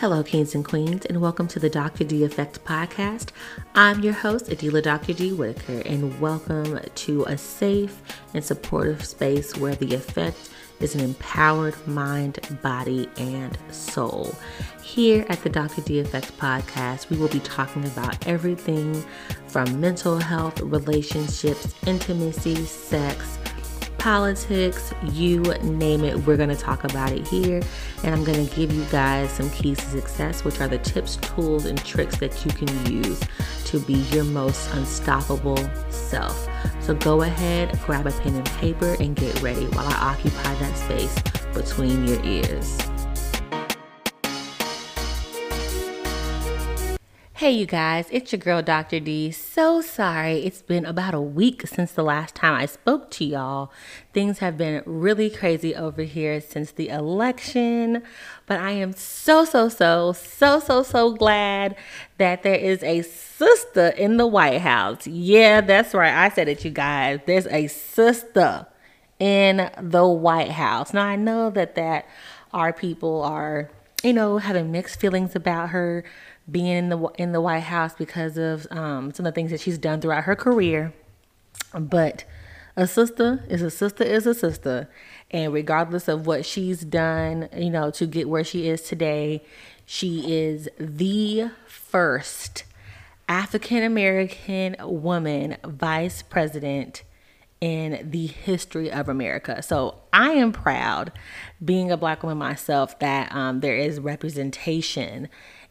Hello, kings and queens, and welcome to the Dr. D Effect podcast. I'm your host, Adeela Dr. D Whittaker, and welcome to a safe and supportive space where the effect is an empowered mind, body, and soul. Here at the Dr. D Effect podcast, we will be talking about everything from mental health, relationships, intimacy, sex politics, you name it, we're going to talk about it here. And I'm going to give you guys some keys to success, which are the tips, tools, and tricks that you can use to be your most unstoppable self. So go ahead, grab a pen and paper, and get ready while I occupy that space between your ears. Hey, you guys, it's your girl, Dr. D. So sorry. It's been about a week since the last time I spoke to y'all. Things have been really crazy over here since the election, but I am so, so, so, so, so, so glad that there is a sister in the White House. Yeah, that's right. I said it, you guys. There's a sister in the White House. Now, I know that, that our people are, you know, having mixed feelings about her being in the in the White House because of um, some of the things that she's done throughout her career. But a sister is a sister is a sister, and regardless of what she's done, you know, to get where she is today, she is the first African American woman vice president in the history of America. So I am proud, being a black woman myself, that um, there is representation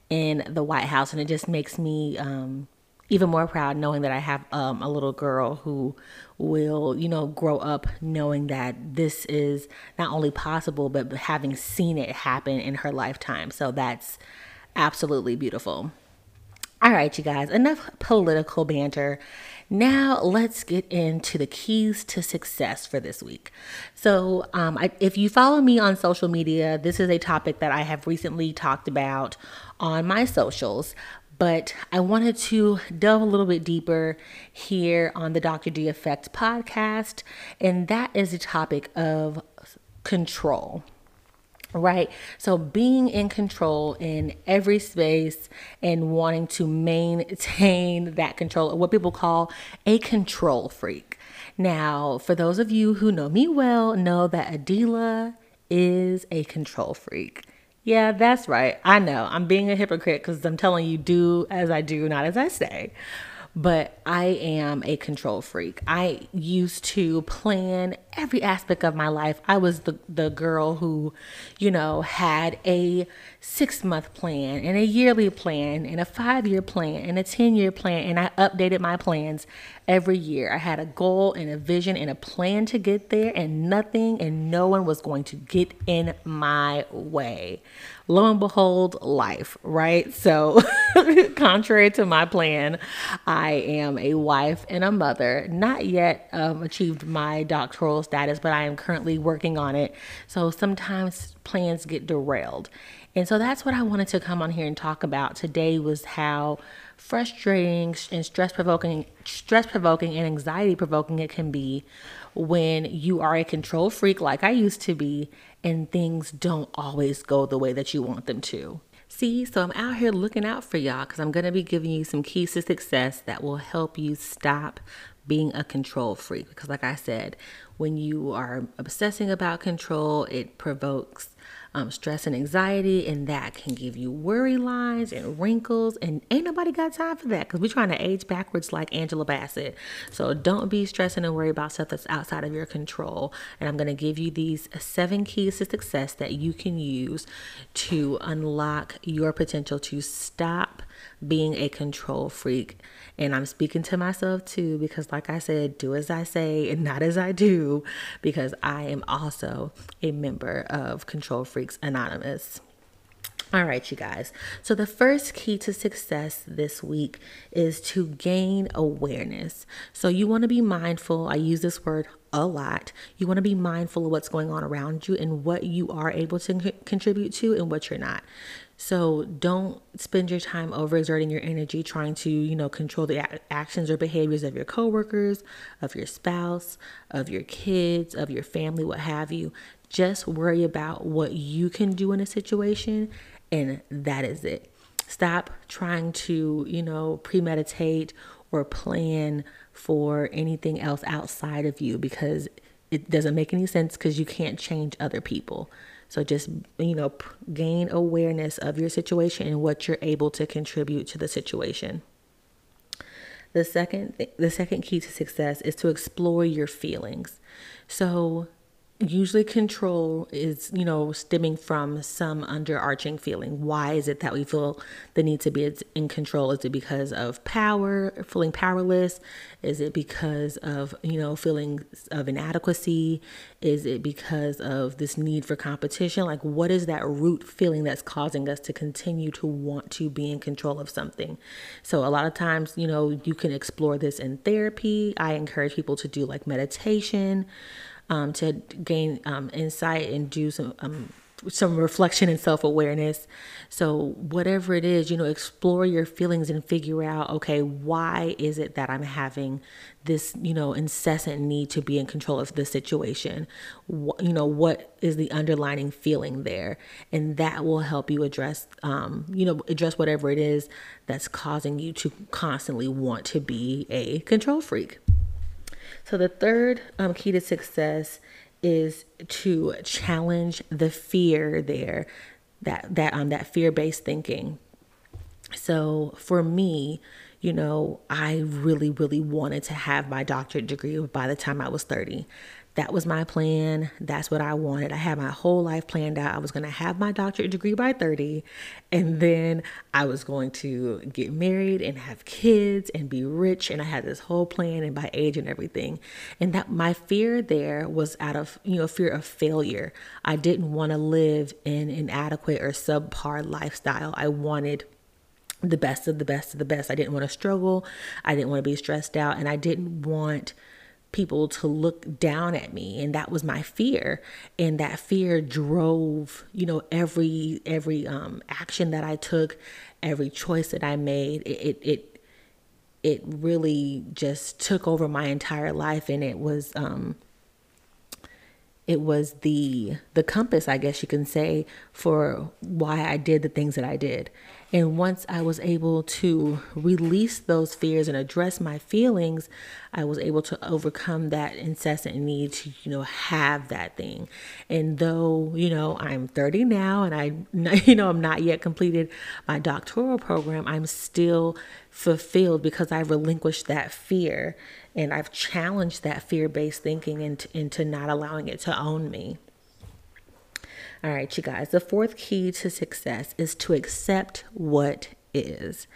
in the White House, and it just makes me um, even more proud knowing that I have um, a little girl who will, you know, grow up knowing that this is not only possible, but having seen it happen in her lifetime. So that's absolutely beautiful. All right, you guys, enough political banter. Now let's get into the keys to success for this week. So, um, I, if you follow me on social media, this is a topic that I have recently talked about on my socials. But I wanted to delve a little bit deeper here on the Dr. D Effect podcast, and that is the topic of control right? So being in control in every space and wanting to maintain that control, what people call a control freak. Now, for those of you who know me well, know that Adeela is a control freak. Yeah, that's right. I know. I'm being a hypocrite because I'm telling you, do as I do, not as I say but I am a control freak. I used to plan every aspect of my life. I was the, the girl who, you know, had a six month plan and a yearly plan and a five year plan and a 10 year plan. And I updated my plans every year. I had a goal and a vision and a plan to get there, and nothing and no one was going to get in my way lo and behold, life, right? So, contrary to my plan, I am a wife and a mother. Not yet um, achieved my doctoral status, but I am currently working on it. So, sometimes plans get derailed. And so that's what I wanted to come on here and talk about today was how frustrating and stress provoking stress provoking and anxiety provoking it can be when you are a control freak like I used to be and things don't always go the way that you want them to. See, so I'm out here looking out for y'all because I'm going to be giving you some keys to success that will help you stop being a control freak. Because, like I said, when you are obsessing about control, it provokes um, stress and anxiety, and that can give you worry lines and wrinkles. And ain't nobody got time for that because we're trying to age backwards like Angela Bassett. So don't be stressing and worry about stuff that's outside of your control. And I'm going to give you these seven keys to success that you can use to unlock your potential to stop being a control freak. And I'm speaking to myself too, because, like I said, do as I say and not as I do, because I am also a member of Control Freaks Anonymous. All right, you guys. So, the first key to success this week is to gain awareness. So, you want to be mindful. I use this word a lot. You want to be mindful of what's going on around you and what you are able to contribute to and what you're not. So don't spend your time overexerting your energy trying to, you know, control the a- actions or behaviors of your coworkers, of your spouse, of your kids, of your family, what have you. Just worry about what you can do in a situation and that is it. Stop trying to, you know, premeditate or plan for anything else outside of you because it doesn't make any sense because you can't change other people. So just, you know, gain awareness of your situation and what you're able to contribute to the situation. The second th- the second key to success is to explore your feelings. So usually control is you know stemming from some underarching feeling. Why is it that we feel the need to be in control? Is it because of power feeling powerless? Is it because of you know feelings of inadequacy? Is it because of this need for competition? Like what is that root feeling that's causing us to continue to want to be in control of something? So a lot of times you know you can explore this in therapy. I encourage people to do like meditation um, to gain um, insight and do some um, some reflection and self awareness. So, whatever it is, you know, explore your feelings and figure out, okay, why is it that I'm having this, you know, incessant need to be in control of the situation? What, you know, what is the underlining feeling there? And that will help you address, um, you know, address whatever it is that's causing you to constantly want to be a control freak. So the third um, key to success is to challenge the fear there, that that um that fear based thinking. So for me, you know, I really, really wanted to have my doctorate degree by the time I was 30 that was my plan. That's what I wanted. I had my whole life planned out. I was going to have my doctorate degree by 30, and then I was going to get married and have kids and be rich. And I had this whole plan and by age and everything. And that my fear there was out of, you know, fear of failure. I didn't want to live in inadequate or subpar lifestyle. I wanted the best of the best of the best. I didn't want to struggle. I didn't want to be stressed out. And I didn't want people to look down at me and that was my fear. And that fear drove you know every every um action that i took every choice that i made. It it it, it really just took over my entire life and it was um it was the the compass i guess you can say for why i did the things that i did and once I was able to release those fears and address my feelings, I was able to overcome that incessant need to, you know, have that thing. And though, you know, I'm 30 now and I, you know, I'm not yet completed my doctoral program, I'm still fulfilled because I relinquished that fear and I've challenged that fear based thinking into, into not allowing it to own me. All right, you guys, the fourth key to success is to accept what is.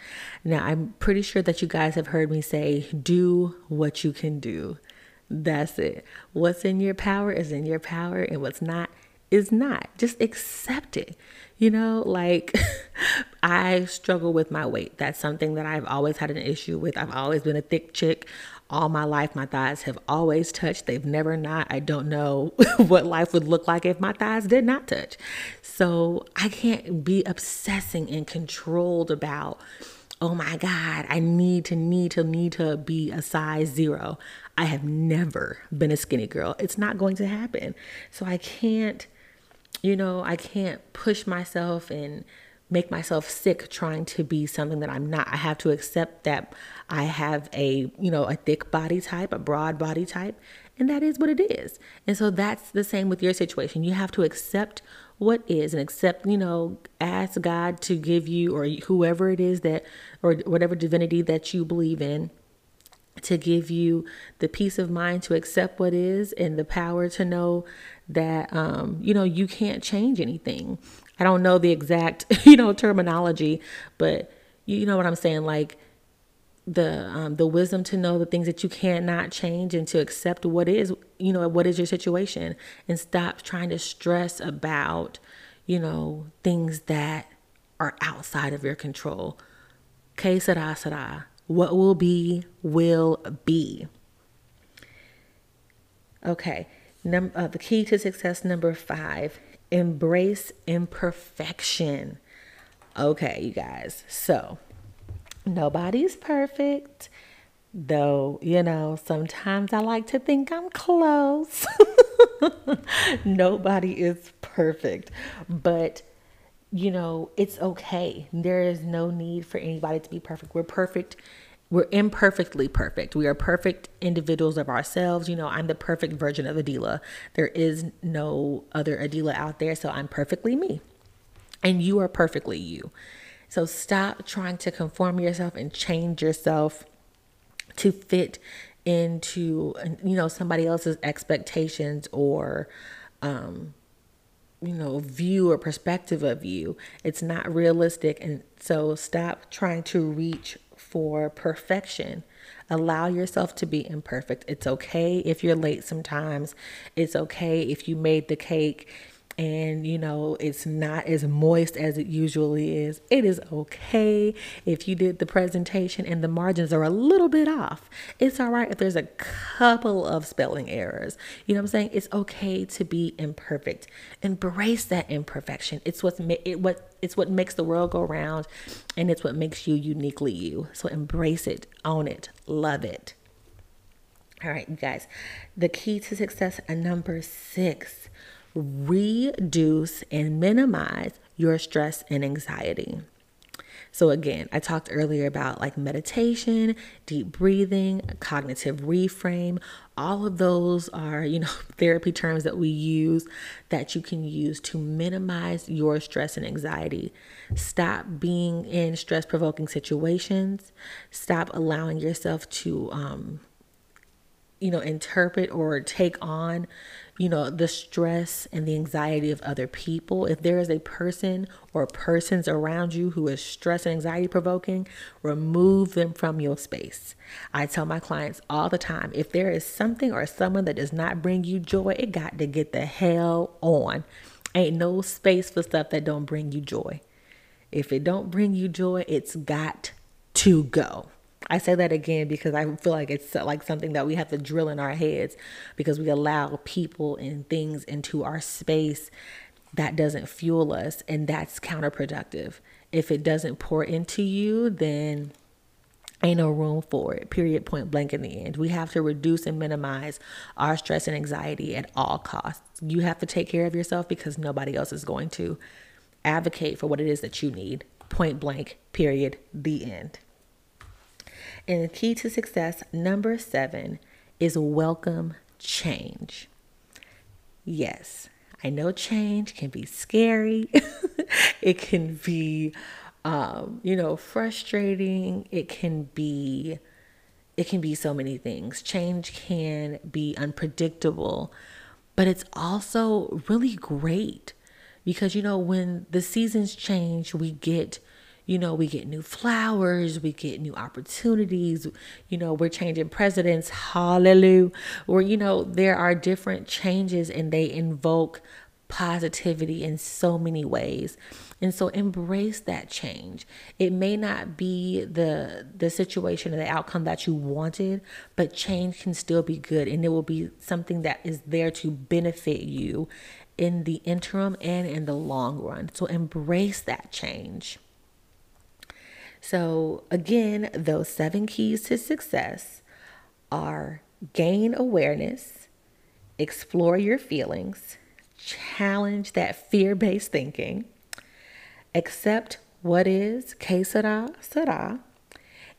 Now, I'm pretty sure that you guys have heard me say, do what you can do. That's it. What's in your power is in your power, and what's not is not. Just accept it. You know, like I struggle with my weight. That's something that I've always had an issue with. I've always been a thick chick all my life. My thighs have always touched. They've never not. I don't know what life would look like if my thighs did not touch. So i can't be obsessing and controlled about oh my god i need to need to need to be a size zero. I have never been a skinny girl. It's not going to happen. So i can't you know i can't push myself and make myself sick trying to be something that I'm not. I have to accept that I have a, you know, a thick body type, a broad body type, and that is what it is. And so that's the same with your situation. You have to accept what is and accept, you know, ask God to give you or whoever it is that or whatever divinity that you believe in to give you the peace of mind to accept what is and the power to know that um, you know you can't change anything I don't know the exact, you know, terminology, but you know what I'm saying like the um, the wisdom to know the things that you cannot change and to accept what is you know what is your situation and stop trying to stress about you know things that are outside of your control. Que sera sera. What will be will be. Okay. Num- uh, the key to success number five Embrace imperfection. Okay, you guys. So, nobody's perfect. Though, you know, sometimes I like to think I'm close. Nobody is perfect. But you know, it's okay. There is no need for anybody to be perfect. We're perfect. We're imperfectly perfect. We are perfect individuals of ourselves. You know, I'm the perfect version of Adeela. There is no other Adeela out there, so I'm perfectly me. And you are perfectly you. So stop trying to conform yourself and change yourself to fit into you know somebody else's expectations or um you know view or perspective of you it's not realistic and so stop trying to reach for perfection. Allow yourself to be imperfect. It's okay if you're late sometimes. It's okay if you made the cake and you know it's not as moist as it usually is it is okay if you did the presentation and the margins are a little bit off. It's all right if there's a couple of spelling errors. You know what i'm saying? It's okay to be imperfect. Embrace that imperfection. It's what it what it's what makes the world go round and it's what makes you uniquely you. So embrace it own it love it. All right you guys. The key to success uh, number six reduce and minimize your stress and anxiety. So, again, I talked earlier about like meditation, deep breathing, cognitive reframe. All of those are, you know, therapy terms that we use that you can use to minimize your stress and anxiety. Stop being in stress provoking situations. Stop allowing yourself to, um, you know, interpret or take on you know, the stress and the anxiety of other people. If there is a person or persons around you who is stress and anxiety provoking, remove them from your space. I tell my clients all the time if there is something or someone that does not bring you joy, it got to get the hell on. Ain't no space for stuff that don't bring you joy. If it don't bring you joy, it's got to go. I say that again because I feel like it's like something that we have to drill in our heads because we allow people and things into our space that doesn't fuel us and that's counterproductive. If it doesn't pour into you, then ain't no room for it. Period point blank in the end. We have to reduce and minimize our stress and anxiety at all costs. You have to take care of yourself because nobody else is going to advocate for what it is that you need. Point blank, period, the end. And the key to success, number seven, is welcome change. Yes, I know change can be scary. it can be, um, you know, frustrating. It can be, it can be so many things. Change can be unpredictable, but it's also really great because, you know, when the seasons change, we get you know, we get new flowers, we get new opportunities, you know, we're changing presidents, hallelujah. Or, you know, there are different changes and they invoke positivity in so many ways. And so embrace that change. It may not be the the situation or the outcome that you wanted, but change can still be good and it will be something that is there to benefit you in the interim and in the long run. So embrace that change. So, again, those seven keys to success are gain awareness, explore your feelings, challenge that fear based thinking, accept what is, que sera, sera,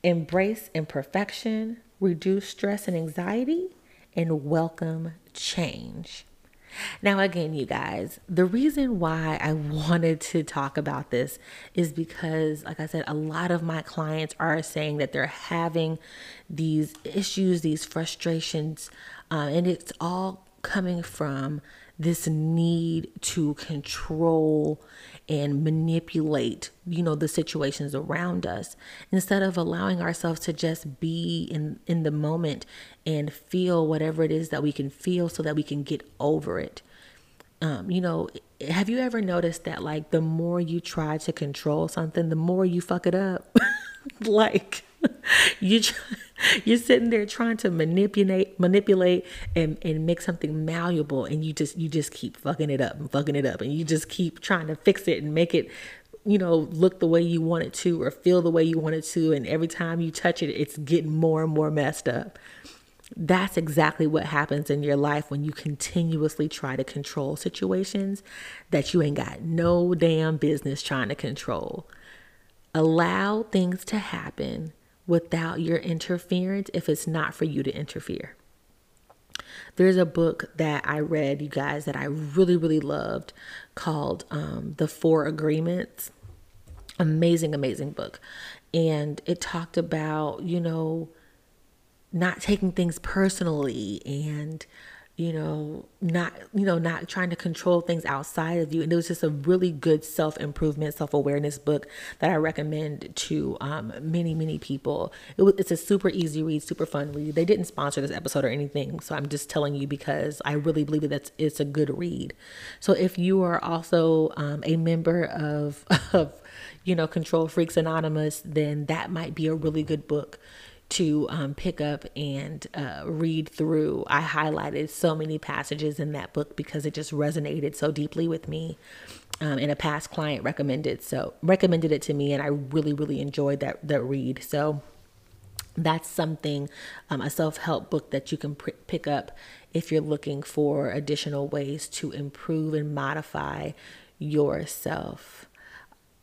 embrace imperfection, reduce stress and anxiety, and welcome change. Now, again, you guys, the reason why I wanted to talk about this is because, like I said, a lot of my clients are saying that they're having these issues, these frustrations, uh, and it's all coming from this need to control and manipulate you know the situations around us instead of allowing ourselves to just be in in the moment and feel whatever it is that we can feel so that we can get over it. Um, you know have you ever noticed that like the more you try to control something the more you fuck it up? Like you you're sitting there trying to manipulate manipulate and, and make something malleable and you just you just keep fucking it up and fucking it up and you just keep trying to fix it and make it you know look the way you want it to or feel the way you want it to and every time you touch it it's getting more and more messed up That's exactly what happens in your life when you continuously try to control situations that you ain't got no damn business trying to control. Allow things to happen without your interference if it's not for you to interfere. There's a book that I read, you guys, that I really, really loved called um, The Four Agreements. Amazing, amazing book. And it talked about, you know, not taking things personally and you know not you know not trying to control things outside of you. And it was just a really good self-improvement self-awareness book that i recommend to um, many many people. It was, it's a super easy read super fun read. They didn't sponsor this episode or anything so i'm just telling you because i really believe that it's a good read. So if you are also um, a member of of you know control freaks anonymous then that might be a really good book to um, pick up and uh, read through. I highlighted so many passages in that book because it just resonated so deeply with me. Um, and a past client recommended so recommended it to me, and I really really enjoyed that that read. So that's something um, a self-help book that you can pr- pick up if you're looking for additional ways to improve and modify yourself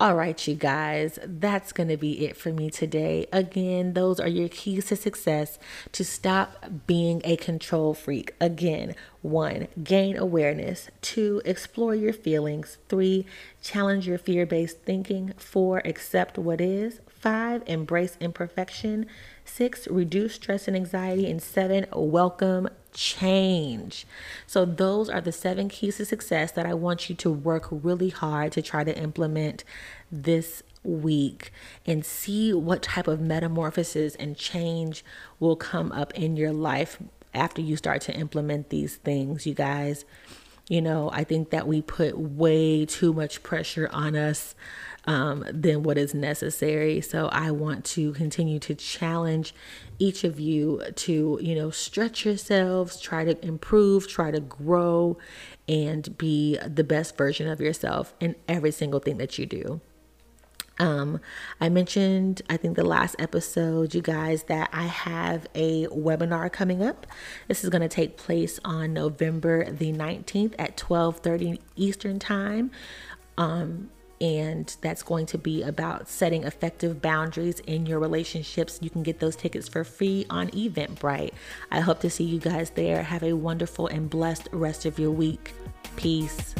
all right, you guys, that's going to be it for me today. Again, those are your keys to success to stop being a control freak. Again, one, gain awareness. Two, explore your feelings. Three, challenge your fear based thinking. Four, accept what is. Five, embrace imperfection. Six, reduce stress and anxiety. And seven, welcome change. So, those are the seven keys to success that I want you to work really hard to try to implement this week and see what type of metamorphosis and change will come up in your life after you start to implement these things, you guys. You know, I think that we put way too much pressure on us um, than what is necessary. So I want to continue to challenge each of you to, you know, stretch yourselves, try to improve, try to grow, and be the best version of yourself in every single thing that you do. Um, I mentioned, I think the last episode, you guys, that I have a webinar coming up. This is going to take place on November the 19th at 12:30 Eastern Time. Um, and that's going to be about setting effective boundaries in your relationships. You can get those tickets for free on Eventbrite. I hope to see you guys there. Have a wonderful and blessed rest of your week. Peace.